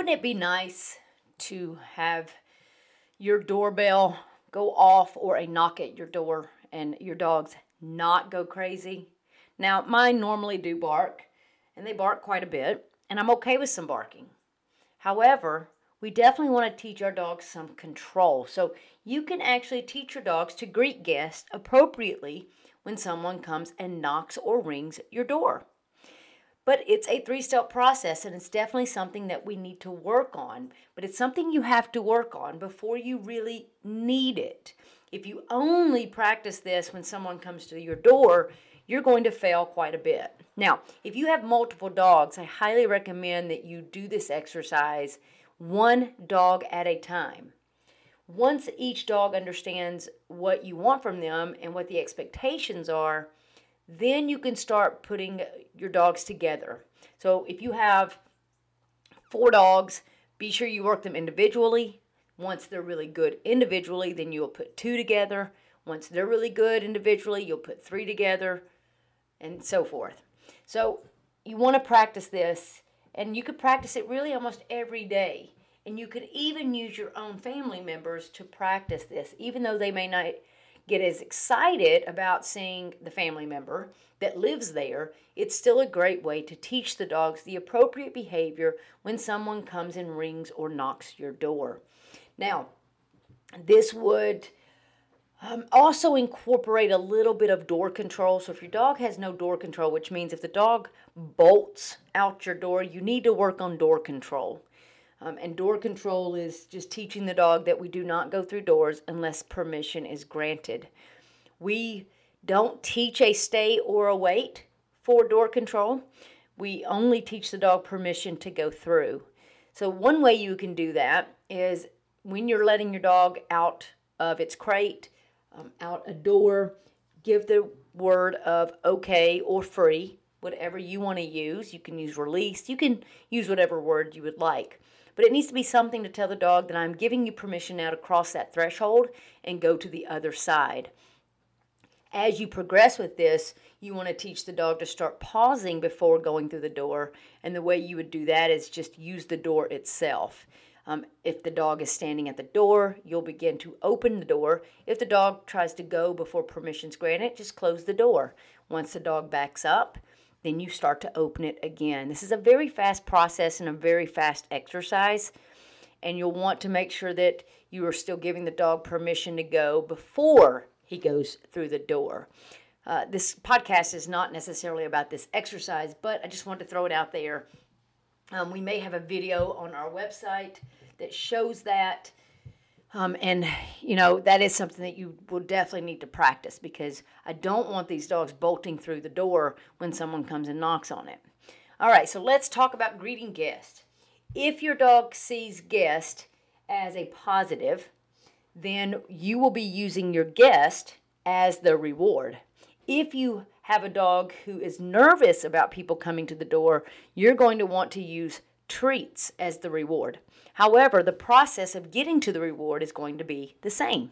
Wouldn't it be nice to have your doorbell go off or a knock at your door and your dogs not go crazy? Now, mine normally do bark, and they bark quite a bit, and I'm okay with some barking. However, we definitely want to teach our dogs some control. So you can actually teach your dogs to greet guests appropriately when someone comes and knocks or rings your door. But it's a three step process, and it's definitely something that we need to work on. But it's something you have to work on before you really need it. If you only practice this when someone comes to your door, you're going to fail quite a bit. Now, if you have multiple dogs, I highly recommend that you do this exercise one dog at a time. Once each dog understands what you want from them and what the expectations are, then you can start putting your dogs together. So if you have four dogs, be sure you work them individually. Once they're really good individually, then you'll put two together. Once they're really good individually, you'll put three together, and so forth. So you want to practice this, and you could practice it really almost every day. And you could even use your own family members to practice this, even though they may not get as excited about seeing the family member that lives there, it's still a great way to teach the dogs the appropriate behavior when someone comes and rings or knocks your door. Now, this would um, also incorporate a little bit of door control. So if your dog has no door control, which means if the dog bolts out your door, you need to work on door control. Um, and door control is just teaching the dog that we do not go through doors unless permission is granted. We don't teach a stay or a wait for door control. We only teach the dog permission to go through. So, one way you can do that is when you're letting your dog out of its crate, um, out a door, give the word of okay or free, whatever you want to use. You can use release, you can use whatever word you would like. But it needs to be something to tell the dog that I'm giving you permission now to cross that threshold and go to the other side. As you progress with this, you want to teach the dog to start pausing before going through the door. And the way you would do that is just use the door itself. Um, if the dog is standing at the door, you'll begin to open the door. If the dog tries to go before permission's granted, just close the door. Once the dog backs up, then you start to open it again. This is a very fast process and a very fast exercise, and you'll want to make sure that you are still giving the dog permission to go before he goes through the door. uh, this podcast is not necessarily about this exercise, but I just wanted to throw it out there. Um, we may have a video on our website that shows that. Um, and, you know, that is something that you will definitely need to practice because I don't want these dogs bolting through the door when someone comes and knocks on it. All right, so let's talk about greeting guests. If your dog sees guest as a positive, then you will be using your guest as the reward. If you have a dog who is nervous about people coming to the door, you're going to want to use treats as the reward. However, the process of getting to the reward is going to be the same.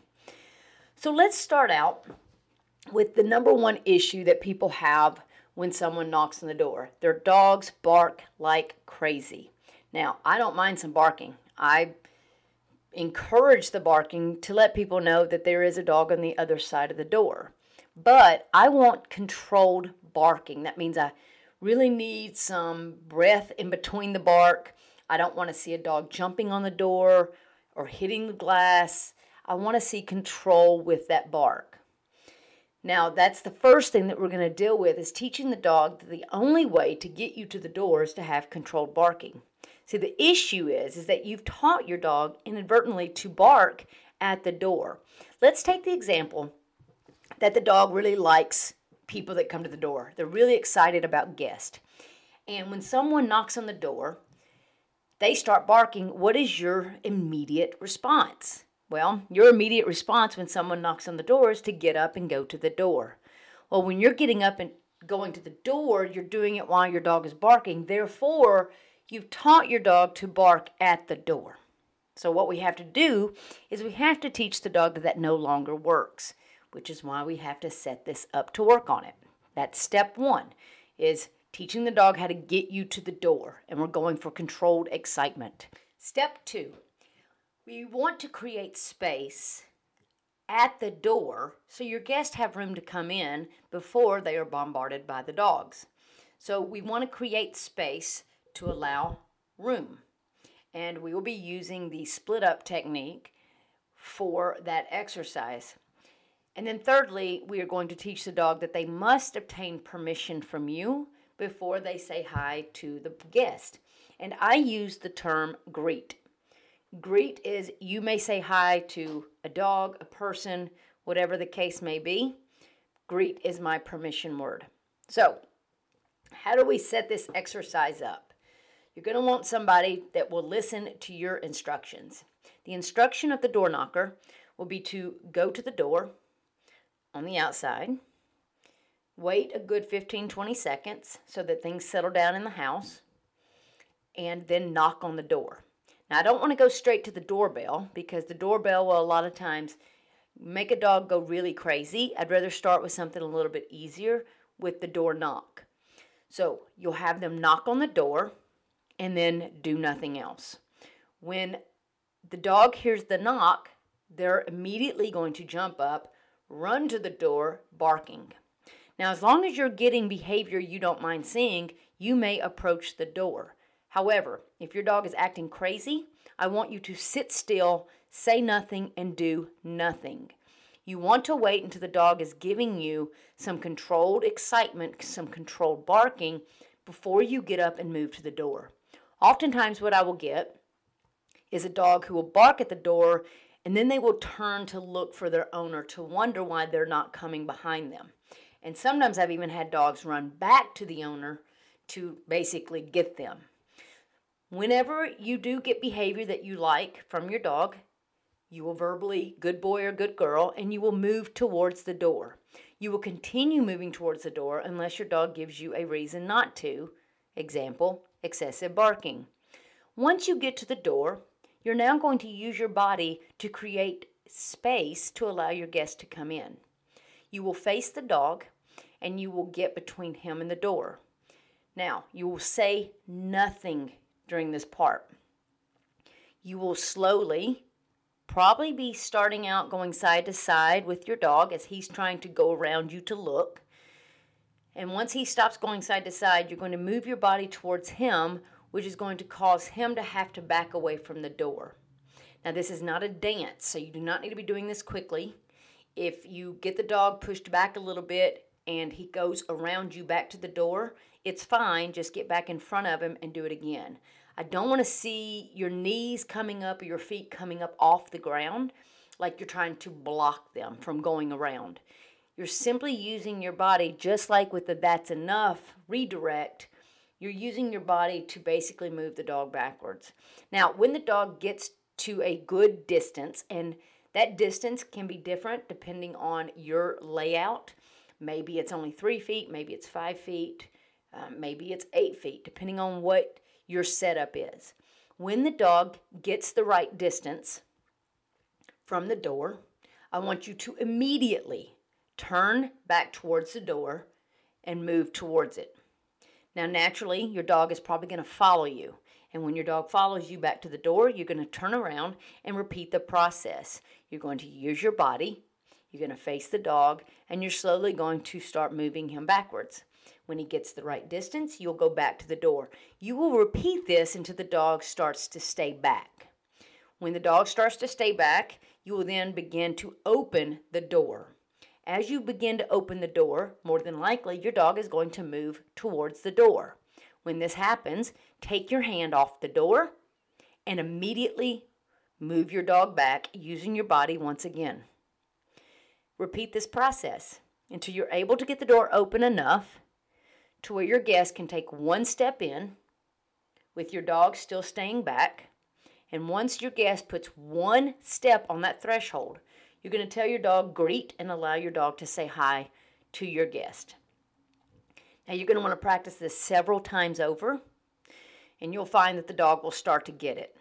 So let's start out with the number one issue that people have when someone knocks on the door. Their dogs bark like crazy. Now, I don't mind some barking. I encourage the barking to let people know that there is a dog on the other side of the door. But I want controlled barking. That means I really need some breath in between the bark. I don't want to see a dog jumping on the door or hitting the glass. I want to see control with that bark. Now, that's the first thing that we're going to deal with is teaching the dog that the only way to get you to the door is to have controlled barking. See, the issue is is that you've taught your dog inadvertently to bark at the door. Let's take the example that the dog really likes people that come to the door. They're really excited about guests. And when someone knocks on the door, they start barking. What is your immediate response? Well, your immediate response when someone knocks on the door is to get up and go to the door. Well, when you're getting up and going to the door, you're doing it while your dog is barking. Therefore, You've taught your dog to bark at the door. So, what we have to do is we have to teach the dog that that no longer works, which is why we have to set this up to work on it. That's step one, is teaching the dog how to get you to the door, and we're going for controlled excitement. Step two, we want to create space at the door so your guests have room to come in before they are bombarded by the dogs. So, we want to create space to allow room. And we will be using the split up technique for that exercise. And then, thirdly, we are going to teach the dog that they must obtain permission from you before they say hi to the guest. And I use the term greet. Greet is you may say hi to a dog, a person, whatever the case may be. Greet is my permission word. So, how do we set this exercise up? You're going to want somebody that will listen to your instructions. The instruction of the door knocker will be to go to the door on the outside, wait a good 15 20 seconds so that things settle down in the house, and then knock on the door. Now, I don't want to go straight to the doorbell because the doorbell will a lot of times make a dog go really crazy. I'd rather start with something a little bit easier with the door knock. So, you'll have them knock on the door and then do nothing else. When the dog hears the knock, they're immediately going to jump up, run to the door, barking. Now, as long as you're getting behavior you don't mind seeing, you may approach the door. However, if your dog is acting crazy, I want you to sit still, say nothing, and do nothing. You want to wait until the dog is giving you some controlled excitement, some controlled barking, before you get up and move to the door. Oftentimes, what I will get is a dog who will bark at the door and then they will turn to look for their owner to wonder why they're not coming behind them. And sometimes I've even had dogs run back to the owner to basically get them. Whenever you do get behavior that you like from your dog, you will verbally, good boy or good girl, and you will move towards the door. You will continue moving towards the door unless your dog gives you a reason not to. Example, excessive barking. Once you get to the door, you're now going to use your body to create space to allow your guest to come in. You will face the dog and you will get between him and the door. Now, you will say nothing during this part. You will slowly, probably be starting out going side to side with your dog as he's trying to go around you to look. And once he stops going side to side, you're going to move your body towards him, which is going to cause him to have to back away from the door. Now, this is not a dance, so you do not need to be doing this quickly. If you get the dog pushed back a little bit and he goes around you back to the door, it's fine. Just get back in front of him and do it again. I don't want to see your knees coming up or your feet coming up off the ground like you're trying to block them from going around. You're simply using your body, just like with the that's enough redirect, you're using your body to basically move the dog backwards. Now, when the dog gets to a good distance, and that distance can be different depending on your layout. Maybe it's only three feet, maybe it's five feet, um, maybe it's eight feet, depending on what your setup is. When the dog gets the right distance from the door, I want you to immediately turn back towards the door and move towards it. Now, naturally, your dog is probably going to follow you. And when your dog follows you back to the door, you're going to turn around and repeat the process. You're going to use your body, you're going to face the dog, and you're slowly going to start moving him backwards. When he gets the right distance, you'll go back to the door. You will repeat this until the dog starts to stay back. When the dog starts to stay back, you will then begin to open the door. As you begin to open the door, more than likely your dog is going to move towards the door. When this happens, take your hand off the door and immediately move your dog back using your body once again. Repeat this process until you're able to get the door open enough to where your guest can take one step in with your dog still staying back. And once your guest puts one step on that threshold, you're going to tell your dog greet and allow your dog to say hi to your guest. Now, you're going to want to practice this several times over, and you'll find that the dog will start to get it.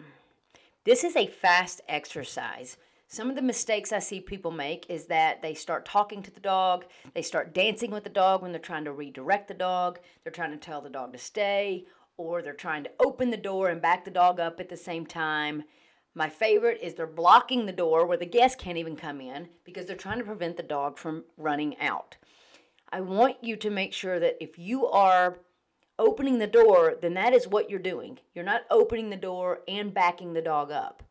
This is a fast exercise. Some of the mistakes I see people make is that they start talking to the dog, they start dancing with the dog when they're trying to redirect the dog, they're trying to tell the dog to stay, or they're trying to open the door and back the dog up at the same time. My favorite is they're blocking the door where the guest can't even come in because they're trying to prevent the dog from running out. I want you to make sure that if you are opening the door, then that is what you're doing. You're not opening the door and backing the dog up.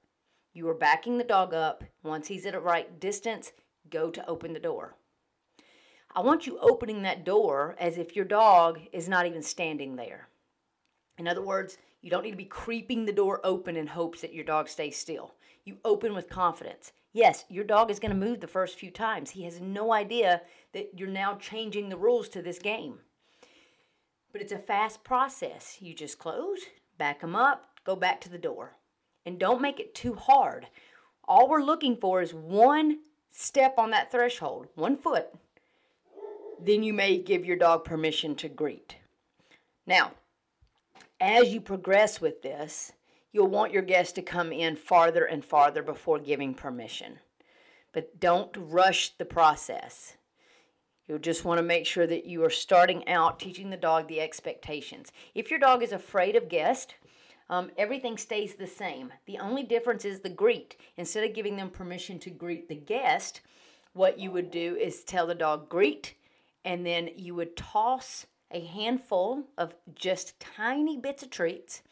You are backing the dog up. Once he's at a right distance, go to open the door. I want you opening that door as if your dog is not even standing there. In other words, you don't need to be creeping the door open in hopes that your dog stays still. You open with confidence. Yes, your dog is going to move the first few times. He has no idea that you're now changing the rules to this game. But it's a fast process. You just close, back him up, go back to the door and don't make it too hard. All we're looking for is one step on that threshold, one foot. Then you may give your dog permission to greet. Now, as you progress with this, you'll want your guest to come in farther and farther before giving permission. But don't rush the process. You'll just want to make sure that you are starting out teaching the dog the expectations. If your dog is afraid of guests, um, everything stays the same. The only difference is the greet. Instead of giving them permission to greet the guest, what you would do is tell the dog greet, and then you would toss a handful of just tiny bits of treats,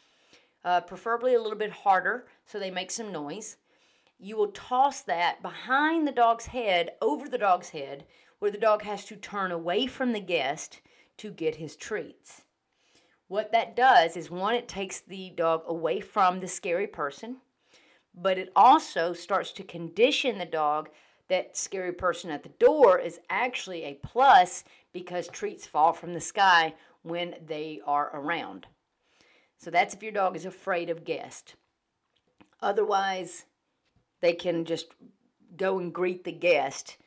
uh, preferably a little bit harder so they make some noise. You will toss that behind the dog's head, over the dog's head, where the dog has to turn away from the guest to get his treats. What that does is one, it takes the dog away from the scary person, but it also starts to condition the dog that scary person at the door is actually a plus because treats fall from the sky when they are around. So that's if your dog is afraid of guests. Otherwise, they can just go and greet the guest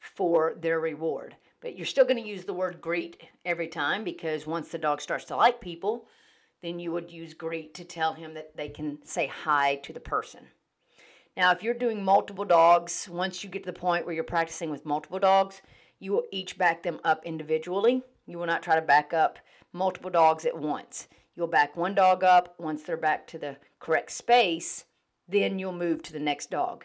for their reward. But you're still going to use the word greet every time because once the dog starts to like people, then you would use greet to tell him that they can say hi to the person. Now, if you're doing multiple dogs, once you get to the point where you're practicing with multiple dogs, you will each back them up individually. You will not try to back up multiple dogs at once. You'll back one dog up once they're back to the correct space, then you'll move to the next dog.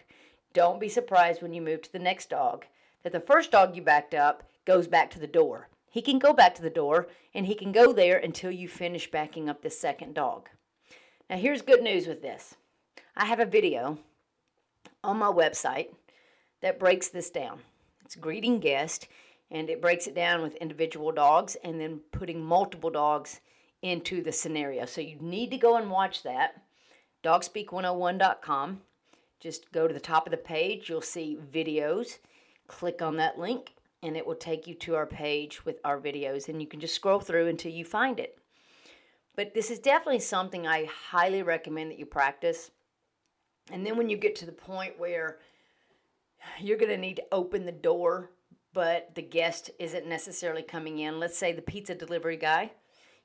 Don't be surprised when you move to the next dog that the first dog you backed up goes back to the door. He can go back to the door and he can go there until you finish backing up the second dog. Now, here's good news with this I have a video on my website that breaks this down. It's greeting guest, and it breaks it down with individual dogs and then putting multiple dogs into the scenario. So you need to go and watch that. Dogspeak101.com. Just go to the top of the page, you'll see videos. Click on that link, and it will take you to our page with our videos, and you can just scroll through until you find it. But this is definitely something I highly recommend that you practice. And then when you get to the point where you're going to need to open the door, but the guest isn't necessarily coming in, let's say the pizza delivery guy,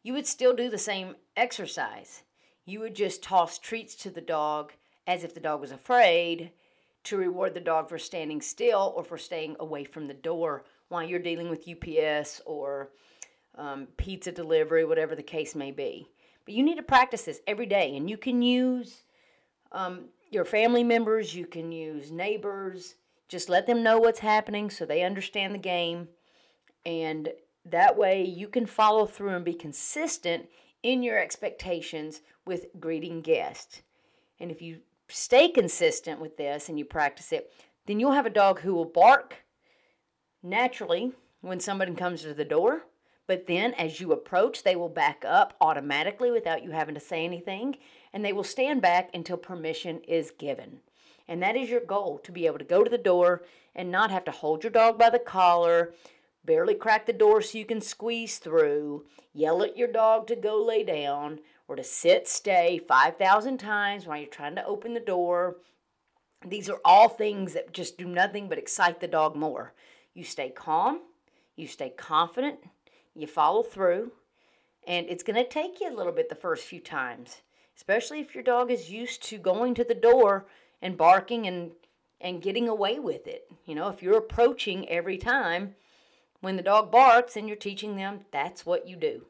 you would still do the same exercise. You would just toss treats to the dog as if the dog was afraid to reward the dog for standing still or for staying away from the door while you're dealing with UPS or um, pizza delivery, whatever the case may be. But you need to practice this every day, and you can use um, your family members, you can use neighbors. Just let them know what's happening so they understand the game. And that way you can follow through and be consistent in your expectations with greeting guests. And if you stay consistent with this and you practice it, then you'll have a dog who will bark naturally when somebody comes to the door. But then as you approach, they will back up automatically without you having to say anything. And they will stand back until permission is given. And that is your goal to be able to go to the door and not have to hold your dog by the collar, barely crack the door so you can squeeze through, yell at your dog to go lay down, or to sit, stay 5,000 times while you're trying to open the door. These are all things that just do nothing but excite the dog more. You stay calm, you stay confident, you follow through, and it's going to take you a little bit the first few times, especially if your dog is used to going to the door and barking and and getting away with it. You know, if you're approaching every time when the dog barks and you're teaching them, that's what you do.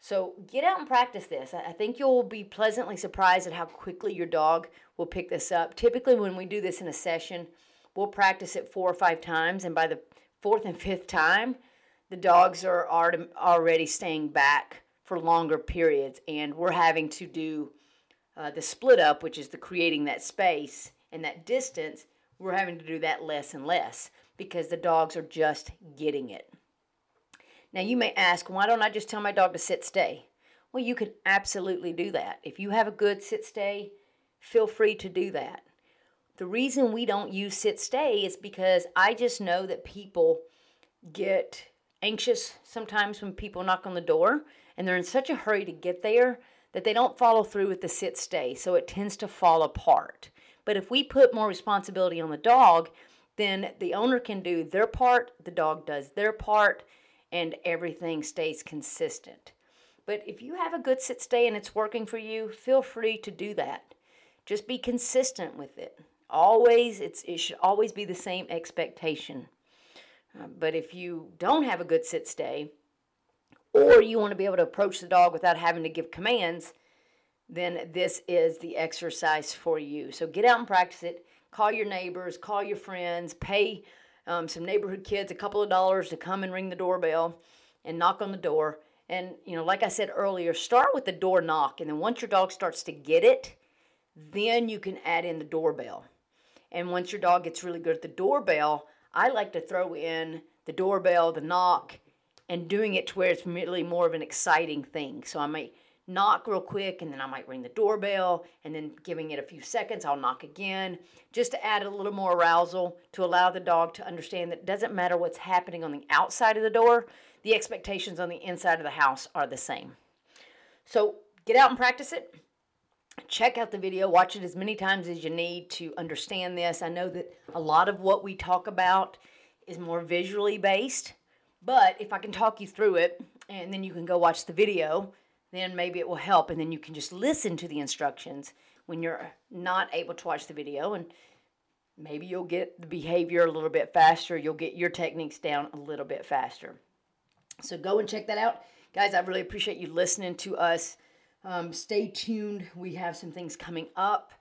So get out and practice this. I think you'll be pleasantly surprised at how quickly your dog will pick this up. Typically, when we do this in a session, we'll practice it four or five times, and by the fourth and fifth time, the dogs are already staying back for longer periods, and we're having to do uh, the split up, which is the creating that space and that distance. We're having to do that less and less because the dogs are just getting it. Now, you may ask, why don't I just tell my dog to sit stay? Well, you can absolutely do that. If you have a good sit stay, feel free to do that. The reason we don't use sit stay is because I just know that people get anxious sometimes when people knock on the door and they're in such a hurry to get there that they don't follow through with the sit stay, so it tends to fall apart. But if we put more responsibility on the dog, then the owner can do their part, the dog does their part, and everything stays consistent. But if you have a good sit stay and it's working for you, feel free to do that. Just be consistent with it. Always, it's, it should always be the same expectation. Uh, but if you don't have a good sit stay, or you want to be able to approach the dog without having to give commands, then this is the exercise for you. So get out and practice it. Call your neighbors, call your friends, pay um, some neighborhood kids a couple of dollars to come and ring the doorbell and knock on the door. And, you know, like I said earlier, start with the door knock. And then once your dog starts to get it, then you can add in the doorbell. And once your dog gets really good at the doorbell, I like to throw in the doorbell, the knock, and doing it to where it's really more of an exciting thing. So I might knock real quick and then I might ring the doorbell and then giving it a few seconds, I'll knock again just to add a little more arousal to allow the dog to understand that it doesn't matter what's happening on the outside of the door, the expectations on the inside of the house are the same. So get out and practice it. Check out the video, watch it as many times as you need to understand this. I know that a lot of what we talk about is more visually based, but if I can talk you through it and then you can go watch the video, then maybe it will help. And then you can just listen to the instructions when you're not able to watch the video. And maybe you'll get the behavior a little bit faster. You'll get your techniques down a little bit faster. So go and check that out. Guys, I really appreciate you listening to us. Um, stay tuned. We have some things coming up.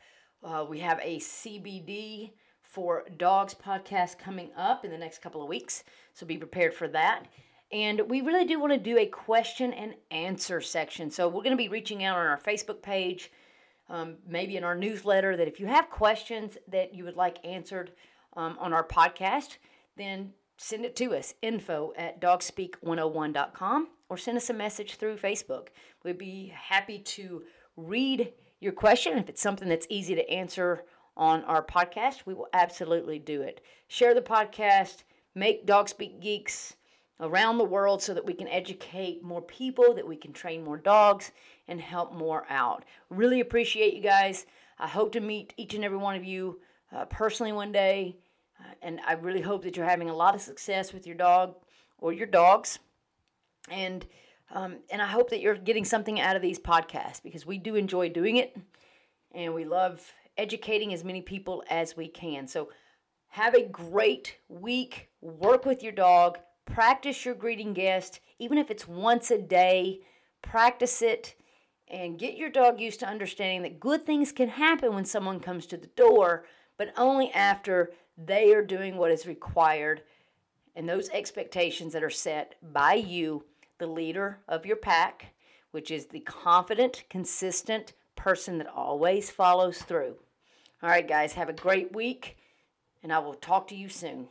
Uh, we have a CBD for dogs podcast coming up in the next couple of weeks. So be prepared for that. And we really do want to do a question and answer section. So we're going to be reaching out on our Facebook page, um, maybe in our newsletter, that if you have questions that you would like answered um, on our podcast, then send it to us info at dogspeak101.com or send us a message through Facebook. We'd be happy to read your question. If it's something that's easy to answer on our podcast, we will absolutely do it. Share the podcast, make Dog Speak Geeks around the world so that we can educate more people, that we can train more dogs, and help more out. Really appreciate you guys. I hope to meet each and every one of you uh, personally one day, uh, and I really hope that you're having a lot of success with your dog or your dogs. And um, and I hope that you're getting something out of these podcasts because we do enjoy doing it, and we love educating as many people as we can. So have a great week. Work with your dog Practice your greeting guest, even if it's once a day. Practice it and get your dog used to understanding that good things can happen when someone comes to the door, but only after they are doing what is required and those expectations that are set by you, the leader of your pack, which is the confident, consistent person that always follows through. All right, guys, have a great week, and I will talk to you soon.